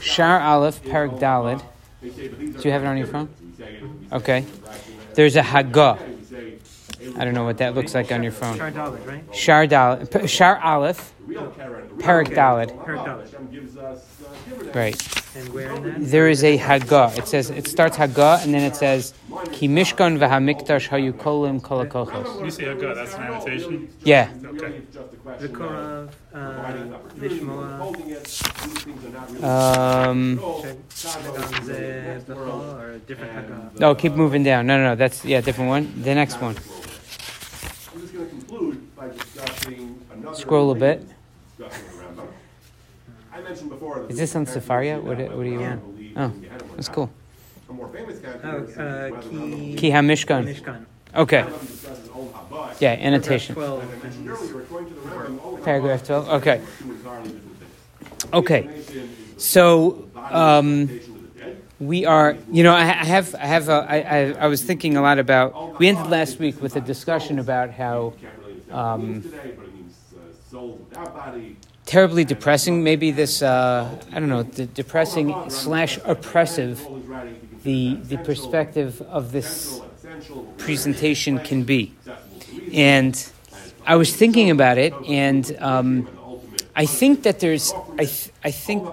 Shar Aleph, Parak Dalid. Do you have it on your phone? Okay. There's a Haggah. I don't know what that looks like on your phone. Shar Dalit, right? Shar Dalid. Shar Aleph, Parak Dalid. Dalit. Right. And where in that? There is a Haggah. It says it starts Haggah and then it says Ki Mishkan v'Hamikdash hayu kolim kol hakochos. You say a good, that's an annotation? Yeah. Okay. The Korah, uh, Um. Shagam Ze Bechol, or a different No, keep moving down. No, no, no. That's yeah, different one. The next one. I'm just going to conclude by discussing another Scroll a bit. discussion of the Rambam. I mentioned before that Is this on Sefaria? What, what are you Yeah. on? Oh, that's cool. A more famous Oh, uh, Ki Ki HaMishkan. Mishkan. Okay. Rambam discusses Ol Habad. Yeah, annotation. Twelve. As I mentioned earlier, according to the Rambam, Ol Habad Paragraph 12. Okay. are two entirely different things. Okay. The explanation is the So, um, representation of the dead. we are, you know, I I have, I have, a, I, I, I was thinking a lot about. We ended last week with a discussion about how Can't really understand um, terribly depressing, maybe this, uh, I don't know, the depressing slash oppressive the the perspective of this presentation can be. And I was thinking about it, and um, I think that there's, I, th- I think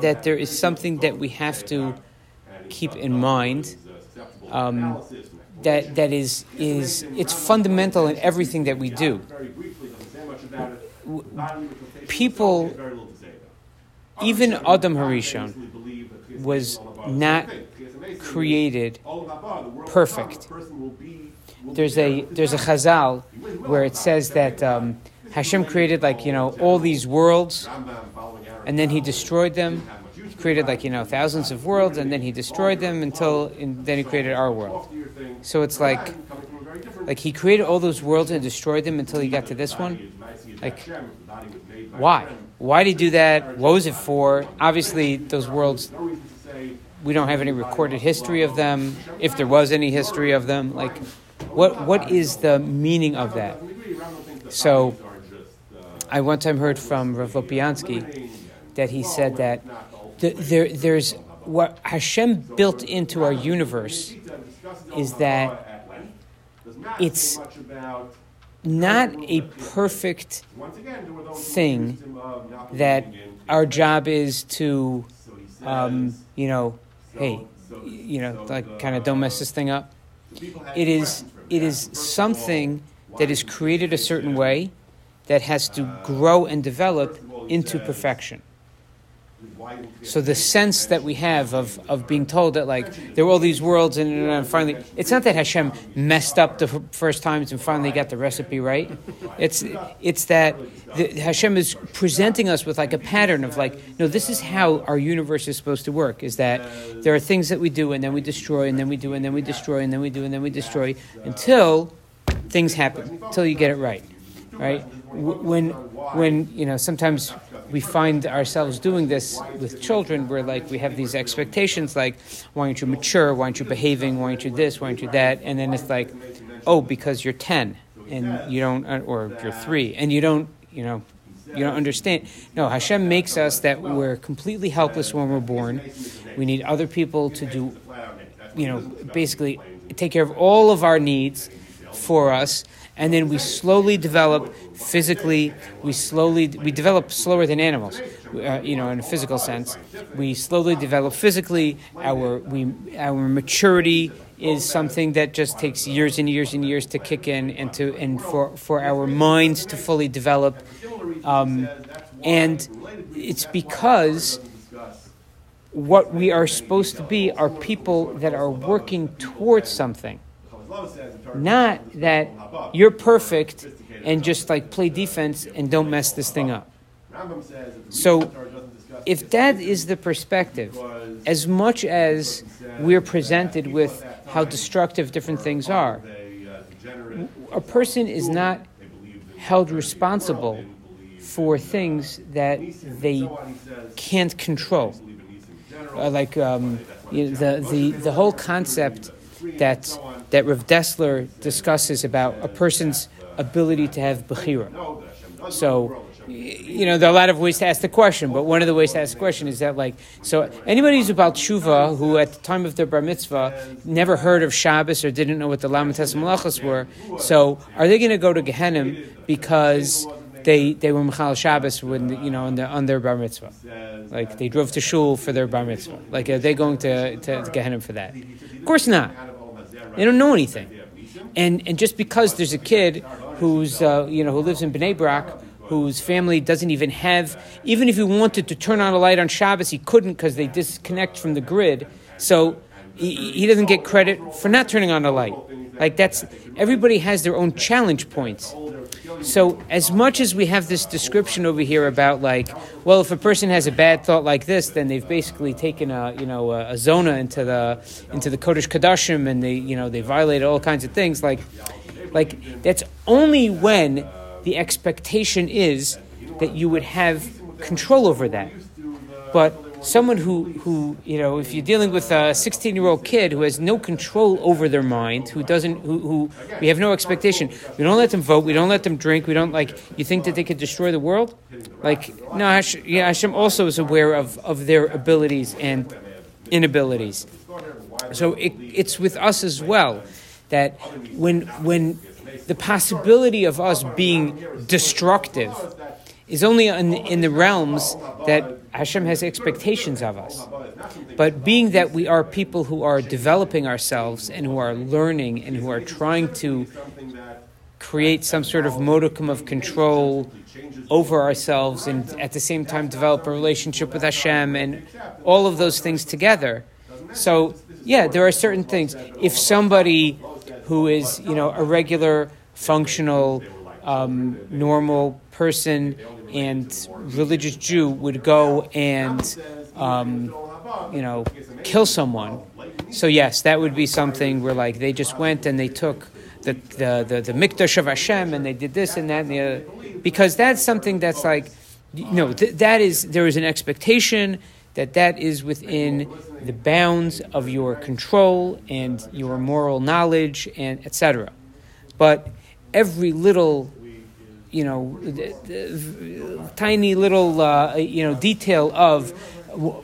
that there is something that we have to keep in mind. Um, that that is is it's fundamental in everything that we do. People- Even Adam Harishon was not created perfect. There's a there's a Chazal where it says that um, Hashem created like you know all these worlds, and then He destroyed them. He created like you know thousands of worlds, and then He destroyed them until then He created our world. So it's like like He created all those worlds and destroyed them until He got to this one. Like, Why? Why did He do that? What was it for? Obviously, those worlds we don't have any recorded history of them. If there was any history of them, like what what is the meaning of that? So, I one time heard from Rav Lopiansky that he said that th- there there's what Hashem built into our universe is that it's not a perfect thing that our job is to um, you know hey you know like kind of don't mess this thing up. It is it is something that is created a certain way that has to grow and develop into perfection so the sense that we have of, of being told that like there were all these worlds and, and finally it's not that Hashem messed up the first times and finally got the recipe right. It's it's that the, Hashem is presenting us with like a pattern of like no this is how our universe is supposed to work is that there are things that we do and then we destroy and then we do and then we destroy and then we do and then we destroy until things happen until you get it right right? When when you know sometimes we find ourselves doing this with children where like we have these expectations like why aren't you mature? Why aren't you behaving? Why aren't you this? Why aren't you that? And then it's like oh because you're 10 and you don't uh, or you're 3 and you don't you know you don't understand. No hashem makes us that we're completely helpless when we're born. We need other people to do you know basically take care of all of our needs for us and then we slowly develop physically we slowly we develop slower than animals uh, you know in a physical sense. We slowly develop physically our we our maturity is something that just takes years and years and years to kick in and to and for for our minds to fully develop. Um, and it's because what we are supposed to be are people that are working towards something not that you're perfect and just like play defense and don't mess this thing up. So, if that is the perspective, as much as we're presented with how destructive different things are, a person is not held responsible for things that they can't control. Uh, like um, you know, the, the, the whole concept that, that Rav Dessler discusses about a person's ability to have Bechira. So, you know, there are a lot of ways to ask the question, but one of the ways to ask the question is that, like, so anybody who's about tshuva who at the time of their bar mitzvah never heard of Shabbos or didn't know what the Lamates Malachas were, so are they going to go to Gehenna because they they were Michal Shabbos when you know on their on their bar mitzvah, like they drove to shul for their bar mitzvah, like are they going to to, to for that? Of course not. They don't know anything, and and just because there's a kid who's uh, you know who lives in Bnei Brak whose family doesn't even have, even if he wanted to turn on a light on Shabbos, he couldn't because they disconnect from the grid. So he, he doesn't get credit for not turning on a light. Like that's everybody has their own challenge points. So as much as we have this description over here about like, well, if a person has a bad thought like this, then they've basically taken a you know a, a zona into the into the Kodesh Kadashim and they you know they violated all kinds of things. Like like that's only when the expectation is that you would have control over that. But someone who, who you know, if you're dealing with a 16 year old kid who has no control over their mind, who doesn't, who, who we have no expectation, we don't let them vote, we don't let them drink, we don't like, you think that they could destroy the world? Like, no, Hashem, yeah, Hashem also is aware of, of their abilities and inabilities. So it, it's with us as well that when, when the possibility of us being destructive is only in, in, the realms that Hashem has expectations of us. But being that we are people who are developing ourselves and who are learning and who are trying to create some sort of modicum of control over ourselves and at the same time develop a relationship with Hashem and all of those things together. So, yeah, there are certain things. If somebody who is, you know, a regular, functional, um, normal person and religious Jew would go and, um, you know, kill someone. So yes, that would be something where like they just went and they took the the the, the mikdash of Hashem and they did this and that and the other, because that's something that's like, you know, th- that is there is an expectation that that is within the bounds of your control and your moral knowledge and etc. But every little, you know, tiny little, uh, you know, detail of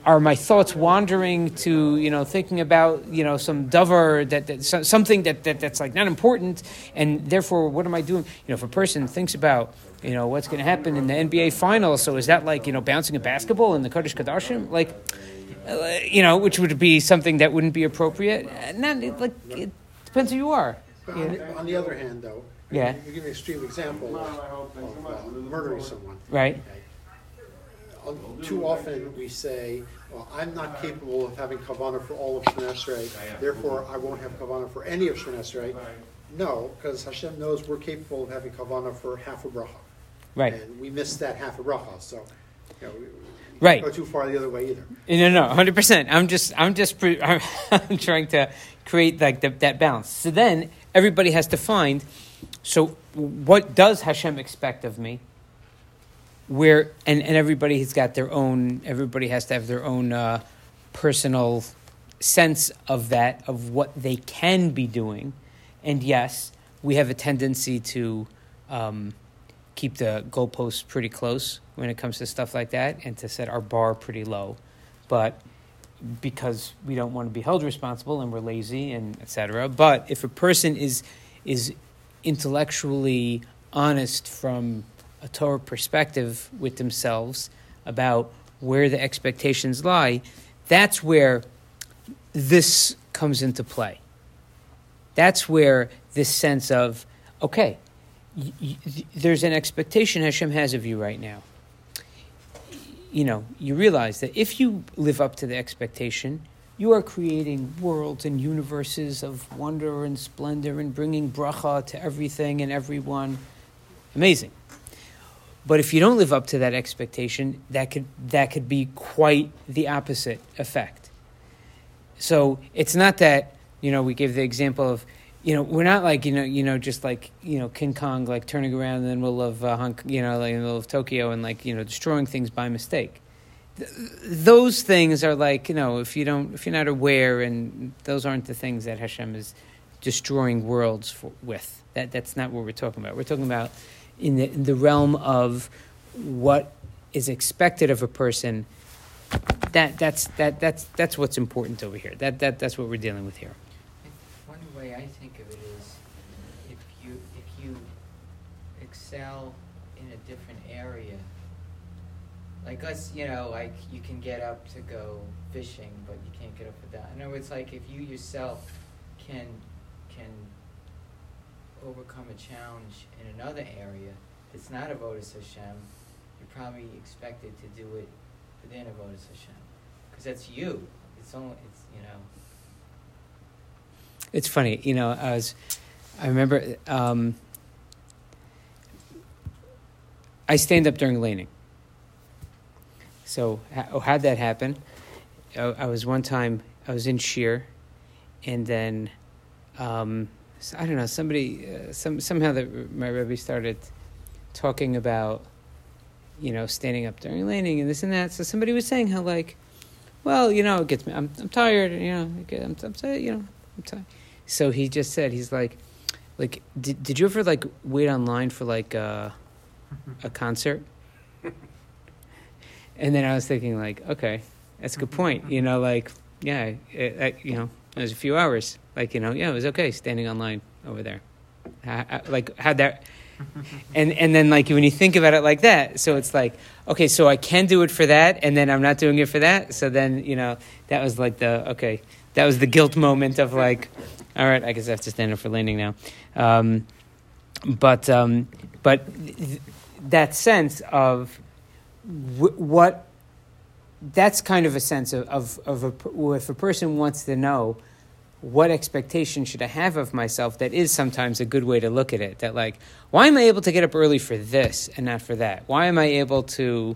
are my thoughts wandering to you know thinking about you know some dover that, that something that, that that's like not important and therefore what am I doing? You know if a person thinks about you know what's going to happen in the NBA finals so is that like you know bouncing a basketball in the Kodesh Kadashim like uh, you know which would be something that wouldn't be appropriate? Not like it depends who you are. On, the, on the other hand though yeah. You give an extreme example of, uh, murdering someone. Right. Okay. Too often we say, well, I'm not capable of having kavana for all of Shemon therefore I won't have kavana for any of Shemon No, because Hashem knows we're capable of having kavana for half a bracha. Right. And we missed that half a bracha, so you know, right. go too far the other way either. No, no, hundred percent. I'm just, I'm just, I'm, I'm trying to create like the, that balance. So then everybody has to find so, what does Hashem expect of me? Where and, and everybody has got their own. Everybody has to have their own uh, personal sense of that of what they can be doing, and yes, we have a tendency to um, keep the goalposts pretty close when it comes to stuff like that, and to set our bar pretty low, but because we don't want to be held responsible and we're lazy and etc. But if a person is is intellectually honest from a Torah perspective with themselves about where the expectations lie, that's where this comes into play. That's where this sense of, okay, y- y- there's an expectation Hashem has of you right now. You know, you realize that if you live up to the expectation, you are creating worlds and universes of wonder and splendor and bringing bracha to everything and everyone. Amazing. But if you don't live up to that expectation, that could, that could be quite the opposite effect. So it's not that, you know, we give the example of, you know, we're not like, you know, you know, just like, you know, King Kong, like turning around in the middle of, uh, Hong, you know, like in the middle of Tokyo and like, you know, destroying things by mistake those things are like you know if you don't if you're not aware and those aren't the things that Hashem is destroying worlds for, with that that's not what we're talking about we're talking about in the in the realm of what is expected of a person. That that's that that's that's what's important over here. That that that's what we're dealing with here. One way I think of it is if you if you excel in a different area, like us, you know, like you can get up to go fishing, but you can't get up for that. In other words, like if you yourself can can overcome a challenge in another area that's not a Avodas Hashem, you're probably expected to do it within a Avodas Hashem, because that's you. It's only it's you know. It's funny, you know. I was, I remember, um, I stand up during laning. So how how'd that happen? I, I was one time I was in shiur, and then um, I don't know somebody uh, some somehow my rebbe started talking about you know standing up during laning and this and that. So somebody was saying how like, well, you know, it gets me. I'm I'm tired. You know, I I'm I'm tired. You know, I'm tired. So he just said he's like, like did did you ever like wait online for like uh, a concert? And then I was thinking, like, okay, that's a good point. You know, like, yeah, it, you know, it was a few hours. Like, you know, yeah, it was okay standing online over there. Ha- ha- Like, had that, and and then like when you think about it like that, so it's like, okay, so I can do it for that, and then I'm not doing it for that. So then, you know, that was like the okay, that was the guilt moment of like, all right, I guess I have to stand up for laning now. Um, but um, but th- that sense of what that's kind of a sense of, of, of a, if a person wants to know what expectation should I have of myself, that is sometimes a good way to look at it. That, like, why am I able to get up early for this and not for that? Why am I able to,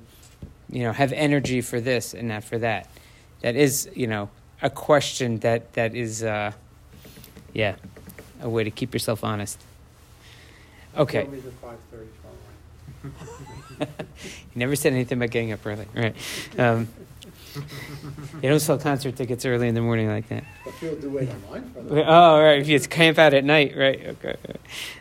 you know, have energy for this and not for that? That is, you know, a question that, that is, uh, yeah, a way to keep yourself honest. Okay. Tell me the 5:30 tomorrow morning. You never said anything about getting up early, right? Um, you don't sell concert tickets early in the morning like that. But people do wait online for Oh, them. all right. If you camp out at night, right? Okay.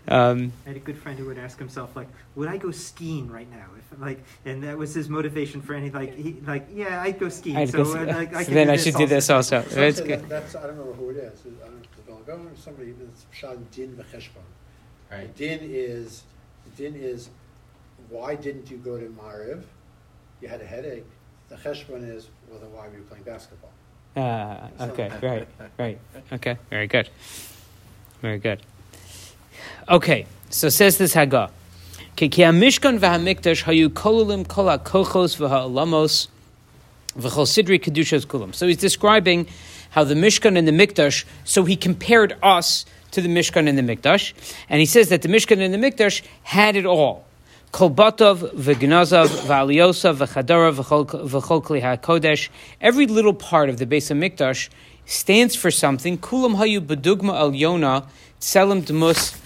Um, I had a good friend who would ask himself, like, would I go skiing right now? If like, and that was his motivation for any like, he like, yeah, I'd go skiing. I'd so go see- uh, like, I so then I this should do this also. Something That's that- good. That's, I don't remember who it is. I don't know if it's Bill or somebody that's shot din v'cheshbon. Right. Din is, din is, why didn't you go to Mariv? You had a headache. The cheshbon is, well, then why were you playing basketball? Ah, okay. Right. Right. Okay. Very good. Very good. Okay. So says this Haggah. Ki ki hamishkan v'hamikdash hayu kolulim kol hakochos v'ha'olamos v'chol sidri kedushas kulam. So he's describing how the Mishkan and the Mikdash. So he compared us to the Mishkan and the Mikdash, and he says that the Mishkan and the Mikdash had it all. Kolbatov, v'gnazav, v'aliosav, v'chadara, v'chol v'chol kli ha'kodesh. Every little part of the Beis Hamikdash stands for something. Kulam hayu bedugma al yona, tselem dmus,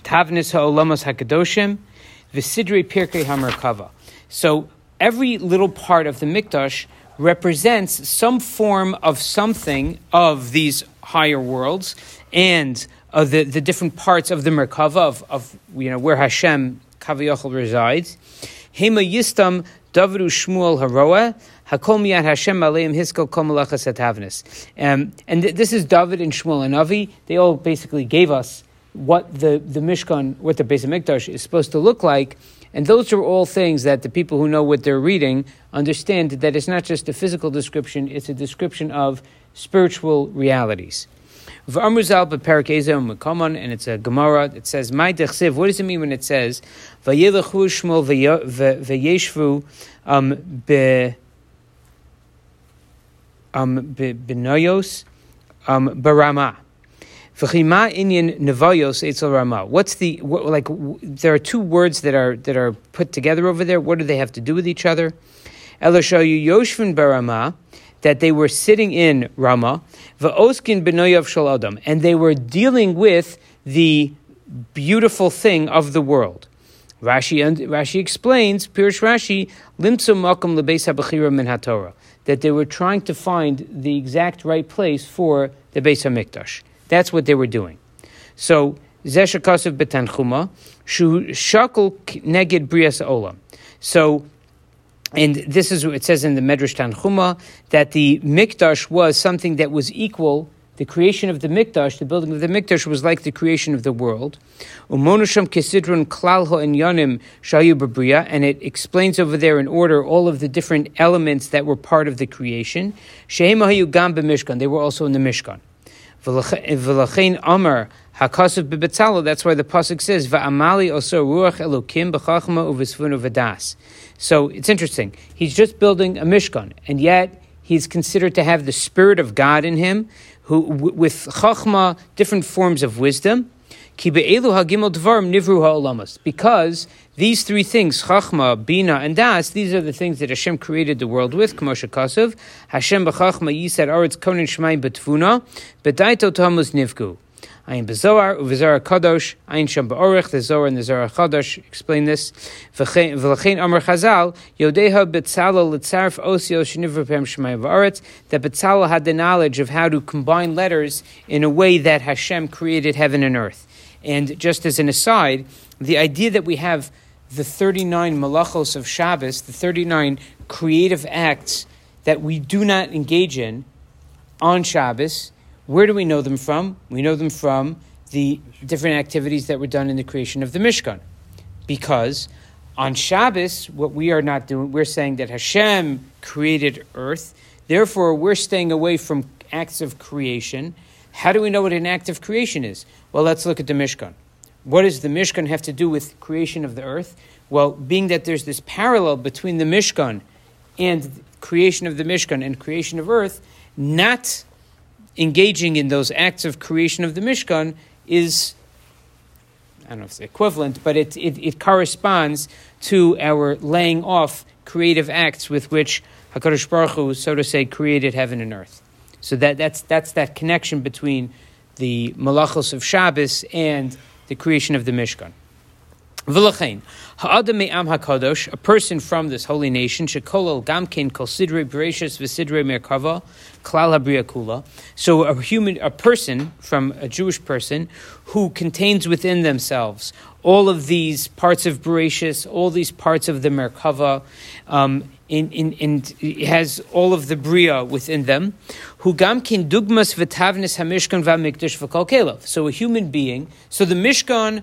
tavnis ha'olamos hakadoshim, v'sidri pirkei hamerkava. So every little part of the Mikdash represents some form of something of these higher worlds and of the, the different parts of the Merkava of, of you know where Hashem Kaviyachal resides. Hema Yistam Davru Shmuel Haroa Hakol Miyat Hashem Aleim Hiskel Kol Malachas Atavnis. Um, and th- this is David and Shmuel and Avi. They all basically gave us what the, the Mishkan, what the Beis Hamikdash is supposed to look like. And those are all things that the people who know what they're reading understand that it's not just a physical description, it's a description of spiritual realities. V'amruzal beperak Ezem Mekomon, and it's a Gemara. It says, "My dechsiv." What does it mean when it says, "Vayilachu Shmuel v'yeshvu um, be um, benoyos um, barama." V'chima inyan nevayos etzel rama. What's the what, like? w- There are two words that are that are put together over there. What do they have to do with each other? Elishayu yoshvin barama, that they were sitting in Rama, va'oskin benoyav shel adam, and they were dealing with the beautiful thing of the world. Rashi Rashi explains, Pirish Rashi, limtzu makom lebeis habachira min haTorah, that they were trying to find the exact right place for the Beis Hamikdash. That's what they were doing. So Zeshakasav betanchuma, shu shakul neged brias olam. So, and this is what it says in the Medrash Tanchuma that the Mikdash was something that was equal. The creation of the Mikdash, the building of the Mikdash, was like the creation of the world. And yanim and it explains over there in order all of the different elements that were part of the creation. They were also in the Mishkan. That's why the pasuk says ruach. So it's interesting. He's just building a Mishkan, and yet he's considered to have the Spirit of God in him, who with Chachma, different forms of wisdom. Because these three things, Chachma, Bina, and Das, these are the things that Hashem created the world with, Kmosha Kasav. Hashem b'chachma yisad aretz konin shmai betvuna, bedaito tamus nivgu. Ayin bezoar, uvezoar kadosh, ayin sham ba'orech, the Zohar and the Zohar Kadosh explain this. V'lechein Amar Chazal, yodeha betzalo litzarf osio shenivra pem shemay v'aretz, that Betzalel had the knowledge of how to combine letters in a way that Hashem created heaven and earth. And just as an aside, the idea that we have the 39 malachos of Shabbos, the 39 creative acts that we do not engage in on Shabbos, where do we know them from? We know them from the different activities that were done in the creation of the Mishkan. Because on Shabbos, what we are not doing, we're saying that Hashem created earth. Therefore, we're staying away from acts of creation. How do we know what an act of creation is? Well, let's look at the Mishkan. What does the Mishkan have to do with creation of the earth? Well, being that there's this parallel between the Mishkan and creation of the Mishkan and creation of earth, not engaging in those acts of creation of the Mishkan is, I don't know if it's equivalent, but it, it, it corresponds to our laying off creative acts with which HaKadosh Baruch Hu, so to say, created heaven and earth. So that, that's, that's that connection between the malachos of Shabbos and the creation of the Mishkan. V'lachein, ha'adam me'am hakadosh, a person from this holy nation, shekolol gamkin kol sidrei bereshis v'sidrei merkava, klal kula. So a human, a person from a Jewish person who contains within themselves all of these parts of bereshis, all these parts of the merkava, um, in, in, in, has all of the bria within them. Who gamkin dugmas v'tavnis hamishkan v'amikdash v'kol So a human being. So the mishkan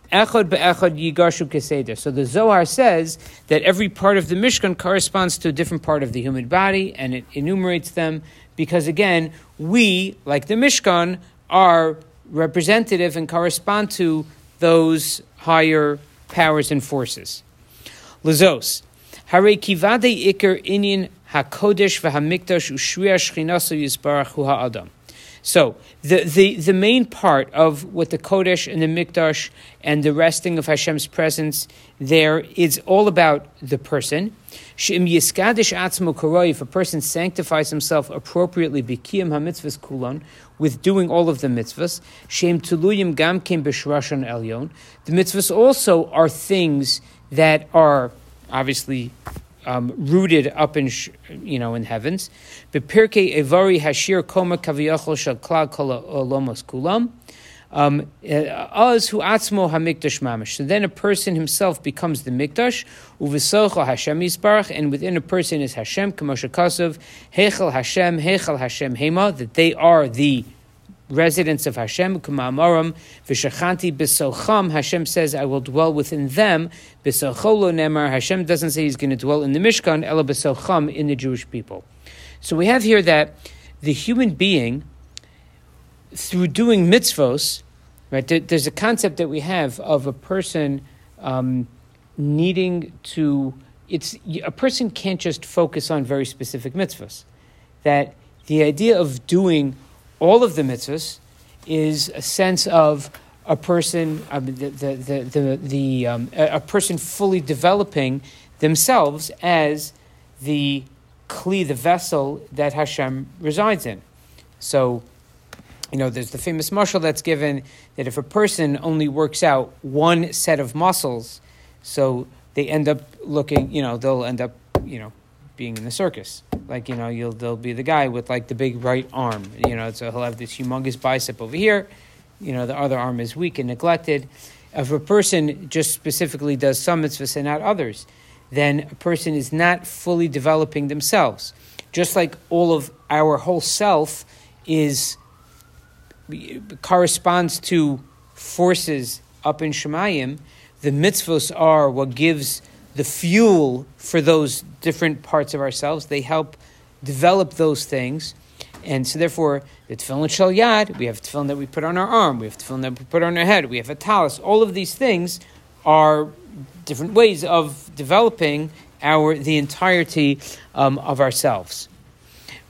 keseder. So the Zohar says that every part of the Mishkan corresponds to a different part of the human body, and it enumerates them because again, we, like the Mishkan, are representative and correspond to those higher powers and forces. Lazos. Hare ikar inyan hakodesh v'hamikdash ushriya shchinasu yisbarach hu ha'adam. So the, the, the main part of what the Kodesh and the Mikdash and the resting of Hashem's presence there is all about the person. If a person sanctifies himself appropriately, bikiyam hamitzvahs kulon, with doing all of the mitzvahs, shem tuluyim gamkim b'shrashan elyon. The mitzvahs also are things that are obviously um, rooted up in you know in heavens. Evari hashir koma kaviyachol shal klal kol olomos kulam. Um, Uz hu atzmo hamikdash mamish. So then a person himself becomes the mikdash. Uvisocho Hashem yisbarach, and within a person is Hashem kamosha kasav hechel Hashem hechel Hashem hema that they are the residents of Hashem, Kumamaram, Vishachanti Bisocham, Hashem says, I will dwell within them. Bisocholo Nemar, Hashem doesn't say he's going to dwell in the Mishkan, Ela Bisocham, in the Jewish people. So we have here that the human being, through doing mitzvos, right, there's a concept that we have of a person um, needing to, it's, a person can't just focus on very specific mitzvos. That the idea of doing all of the mitzvahs is a sense of a person, the, the, the, the, um, a, person fully developing themselves as the kli, the vessel that Hashem resides in. So, you know, there's the famous mashal that's given that if a person only works out one set of muscles, so they end up looking, you know, they'll end up, you know, being in the circus. Like, you know, you'll they'll be the guy with like the big right arm. You know, so he'll have this humongous bicep over here. You know, the other arm is weak and neglected. If a person just specifically does some mitzvahs and not others, then a person is not fully developing themselves. Just like all of our whole self is corresponds to forces up in Shemayim, the mitzvahs are what gives the fuel for those different parts of ourselves. They help develop those things. And so, therefore, the tefillin shel yad, we have tefillin that we put on our arm, we have tefillin that we put on our head, we have a talus. All of these things are different ways of developing our the entirety um, of ourselves.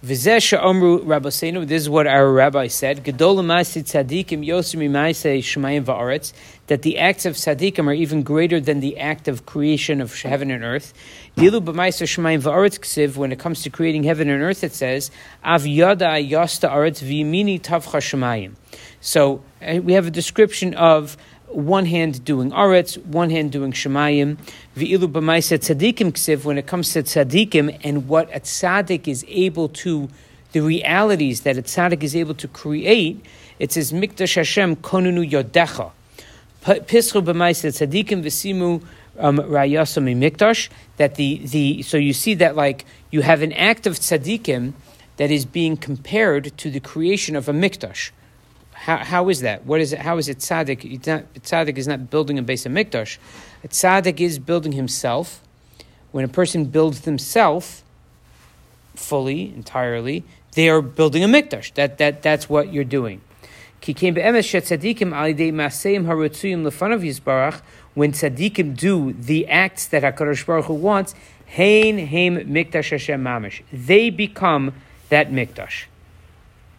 This is what our rabbi said, That the acts of tzaddikim are even greater than the act of creation of heaven and earth. Dilu B'maisei Shemayim Va'aretz Ksiv, when it comes to creating heaven and earth, it says, Av Yada Yosta Aretz V'yimini Tavcha Shemayim. So uh, we have a description of one hand doing aretz, one hand doing shemayim. V'ilu b'maisa tzadikim ksiv, when it comes to tzadikim and what a tzadik is able to, the realities that a tzadik is able to create, it says, mikdash Hashem konunu yodecha. Pischu b'maisa tzadikim v'simu um, rayasam that the, the, so you see that like, you have an act of tzadikim that is being compared to the creation of a mikdash. How, how is that? What is it? How is it tzaddik? It's not, tzaddik is not building a Beis Hamikdash. A tzaddik is building himself. When a person builds himself fully, entirely, they are building a mikdash. That, that, that's what you're doing. When tzaddikim do the acts that Hakadosh Baruch Hu wants, hein heim mikdash Hashem mamish. They become that mikdash,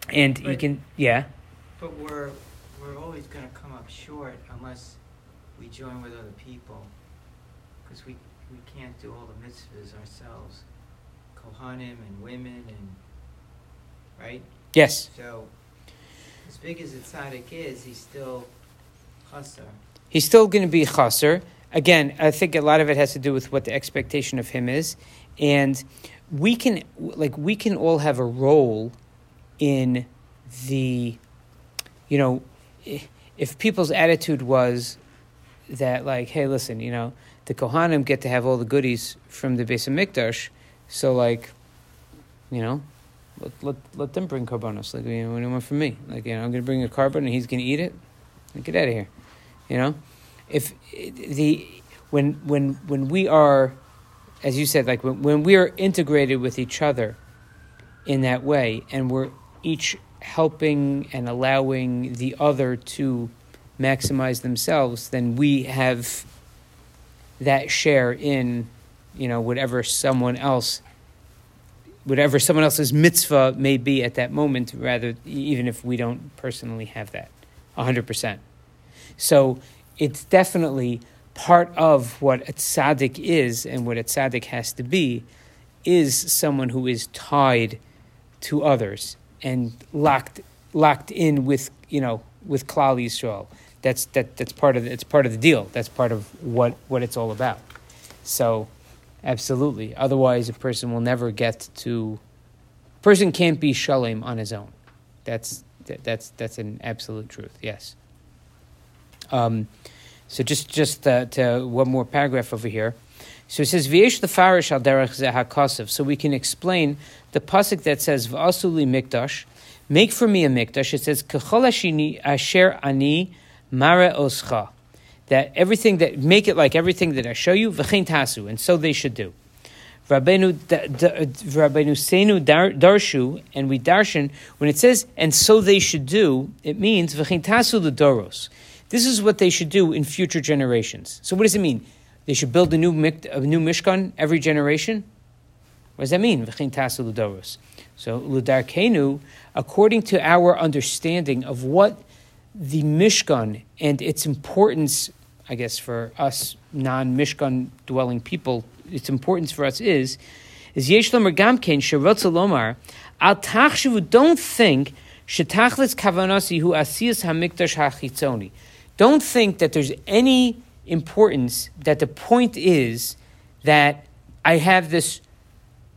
and you can yeah. But we're we're always going to come up short unless we join with other people, because we we can't do all the mitzvahs ourselves, kohanim and women and right. Yes. So big as the tzaddik is, he's still chaser. He's still going to be chaser. Again, I think a lot of it has to do with what the expectation of him is, and we can like we can all have a role in the you know, if people's attitude was that, like, hey, listen, you know, the Kohanim get to have all the goodies from the Beis Hamikdash, so, like, you know, let, let, let them bring korbanos. Like, you know, anyone from me? Like, you know, I'm going to bring a korban and he's going to eat it. Get out of here. You know? If the, when, when, when we are, as you said, like, when, when we are integrated with each other in that way and we're each helping and allowing the other to maximize themselves, then we have that share in, you know, whatever someone else, whatever someone else's mitzvah may be at that moment, rather, even if we don't personally have that, 100%. So it's definitely part of what a tzaddik is and what a tzaddik has to be is someone who is tied to others and locked locked in with you know with Klal Yisrael. That's that that's part of the, it's part of the deal. That's part of what what it's all about. So, absolutely. Otherwise, a person will never get to. A person can't be shalom on his own. That's that, that's that's an absolute truth. Yes. Um, so just just uh, to one more paragraph over here. So it says v'yesh the farish al derech So we can explain the pasuk that says v'asuli mikdash, make for me a mikdash. It says kechol asher ani mare oscha. That everything that make it like everything that I show you v'chein tasu, and so they should do. Rabbeinu Senu Darshu, and we darshan, when it says, and so they should do, it means, V'chintasu Doros. This is what they should do in future generations. So what does it mean? They should build a new, a new Mishkan every generation? What does that mean? Vakhintasu doros so, Ludarkenu, according to our understanding of what the Mishkan and its importance, I guess, for us non Mishkan dwelling people, its importance for us is, is Yesh Lomar Gamken Lomar, Al Tachshavu, don't think Shetachlis kavanasi hu asiyas hamikdash hachitzoni. Don't think that there's any importance that the point is that I have this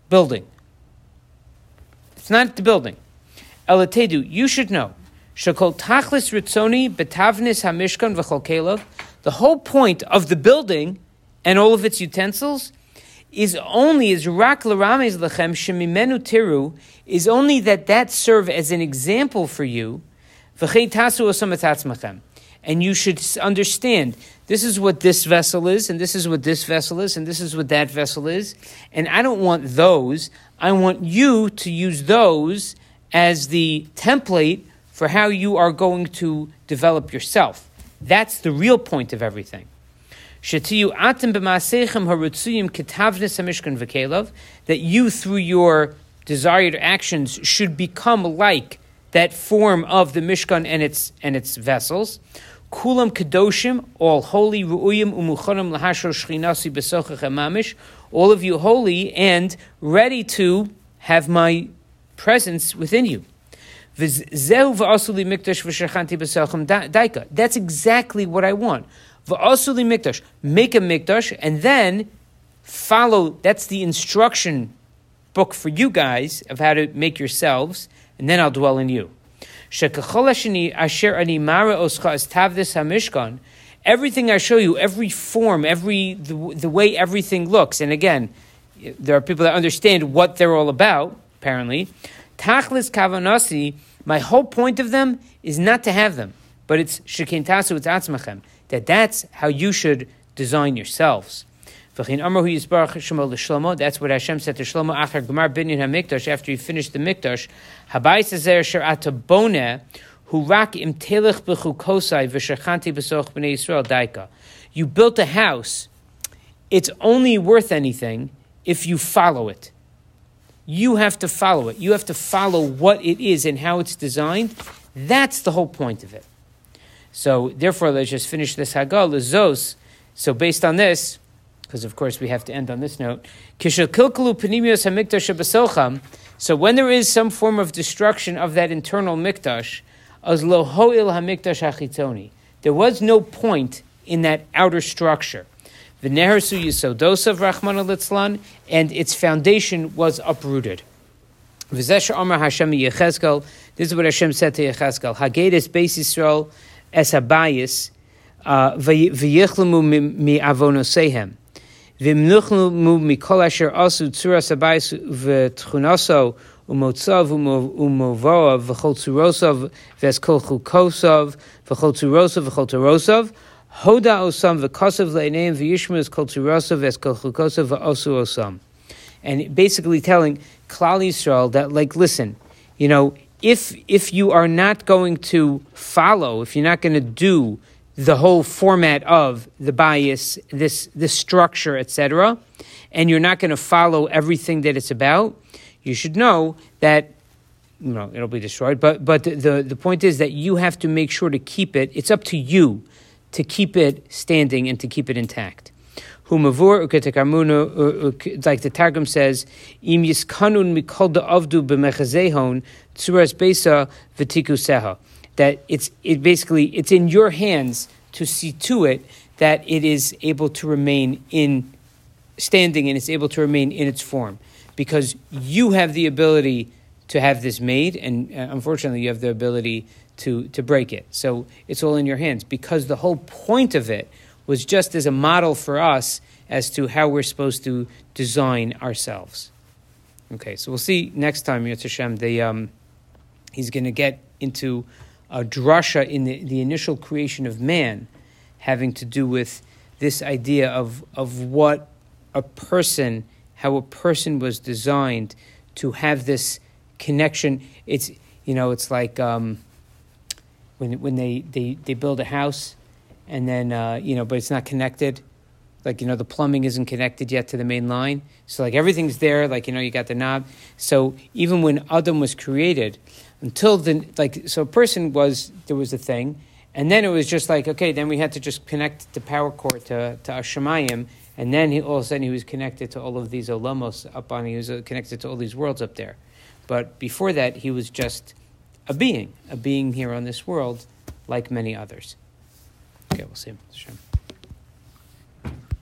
building. It's not the building. Elatedu, you should know. Shakol tachlis ritzoni betavnis hamishkan v'chol The whole point of the building and all of its utensils is only is rak l'rames lechem shemimenu tiru is only that that serve as an example for you. And you should understand this is what this vessel is, and this is what this vessel is, and this is what that vessel is. And I don't want those. I want you to use those as the template for how you are going to develop yourself. That's the real point of everything. That you, through your desired actions, should become like that form of the Mishkan and its and its vessels. Kulam all holy, Ru'uyim Shchinasi Besochach all of you holy and ready to have my presence within you. That's exactly what I want. Make a mikdash and then follow. That's the instruction book for you guys of how to make yourselves, and then I'll dwell in you. Everything I show you, every form, every the, the way everything looks, and again, there are people that understand what they're all about. Apparently, tachlis kavanasi. My whole point of them is not to have them, but it's shekintasu it's atzmachem. That that's how you should design yourselves. That's what Hashem said to Shlomo after Gemar Binyan HaMikdash, after he finished the Mikdash. Habayis Azer Sher Atabone, Hu Rak Im Telech B'chu Kosai V'Shechanti B'Soch B'nei Yisrael Daika. You built a house, it's only worth anything if you follow it. You have to follow it. You have to follow what it is and how it's designed. That's the whole point of it. So, therefore, let's just finish this Hagal, Zos. So, based on this, because of course we have to end on this note. So when there is some form of destruction of that internal mikdash, there was no point in that outer structure. And its foundation was uprooted. This is what Hashem said to Yechezkel. Hagedis Beis Yisrael es habayis uh, v'yichlemu mi avonosehem. V'imnuchnu mikol asher asu tzuras abayis v'tchunaso umotzav umovoav v'chol tzurosav v'eskol chukosav v'chol tzurosav v'chol tzurosav hoda osam v'kosav le'neim v'yishmu eskol tzurosav v'eskol chukosav v'osu osam. And basically telling Klal Yisrael that, like, listen, you know, if if you are not going to follow, if you're not going to do the whole format of the bayis, this this structure, etc., and you're not going to follow everything that it's about, you should know that you know it'll be destroyed. But but the, the, the point is that you have to make sure to keep it. It's up to you to keep it standing and to keep it intact. Humavur like the Targum says, im yiskanun mikol avdu b'mechazehon tzuras besa that it's it basically it's in your hands to see to it that it is able to remain in standing and it's able to remain in its form because you have the ability to have this made and uh, unfortunately you have the ability to to break it. So it's all in your hands. Because the whole point of it was just as a model for us as to how we're supposed to design ourselves. Okay so we'll see next time Yitz Hashem the um, he's going to get into a drasha in the, the initial creation of man, having to do with this idea of, of what a person, how a person was designed to have this connection. It's, you know, it's like um, when, when they, they, they build a house and then, uh, you know, but it's not connected. Like, you know, the plumbing isn't connected yet to the main line. So, like, everything's there. Like, you know, you got the knob. So, even when Adam was created, until the like so a person was there was a thing and then it was just like okay then we had to just connect the power cord to to Ashemayim and then he, all of a sudden he was connected to all of these olamos up on he was connected to all these worlds up there but before that he was just a being, a being here on this world, like many others. Okay, we'll see. Hashem.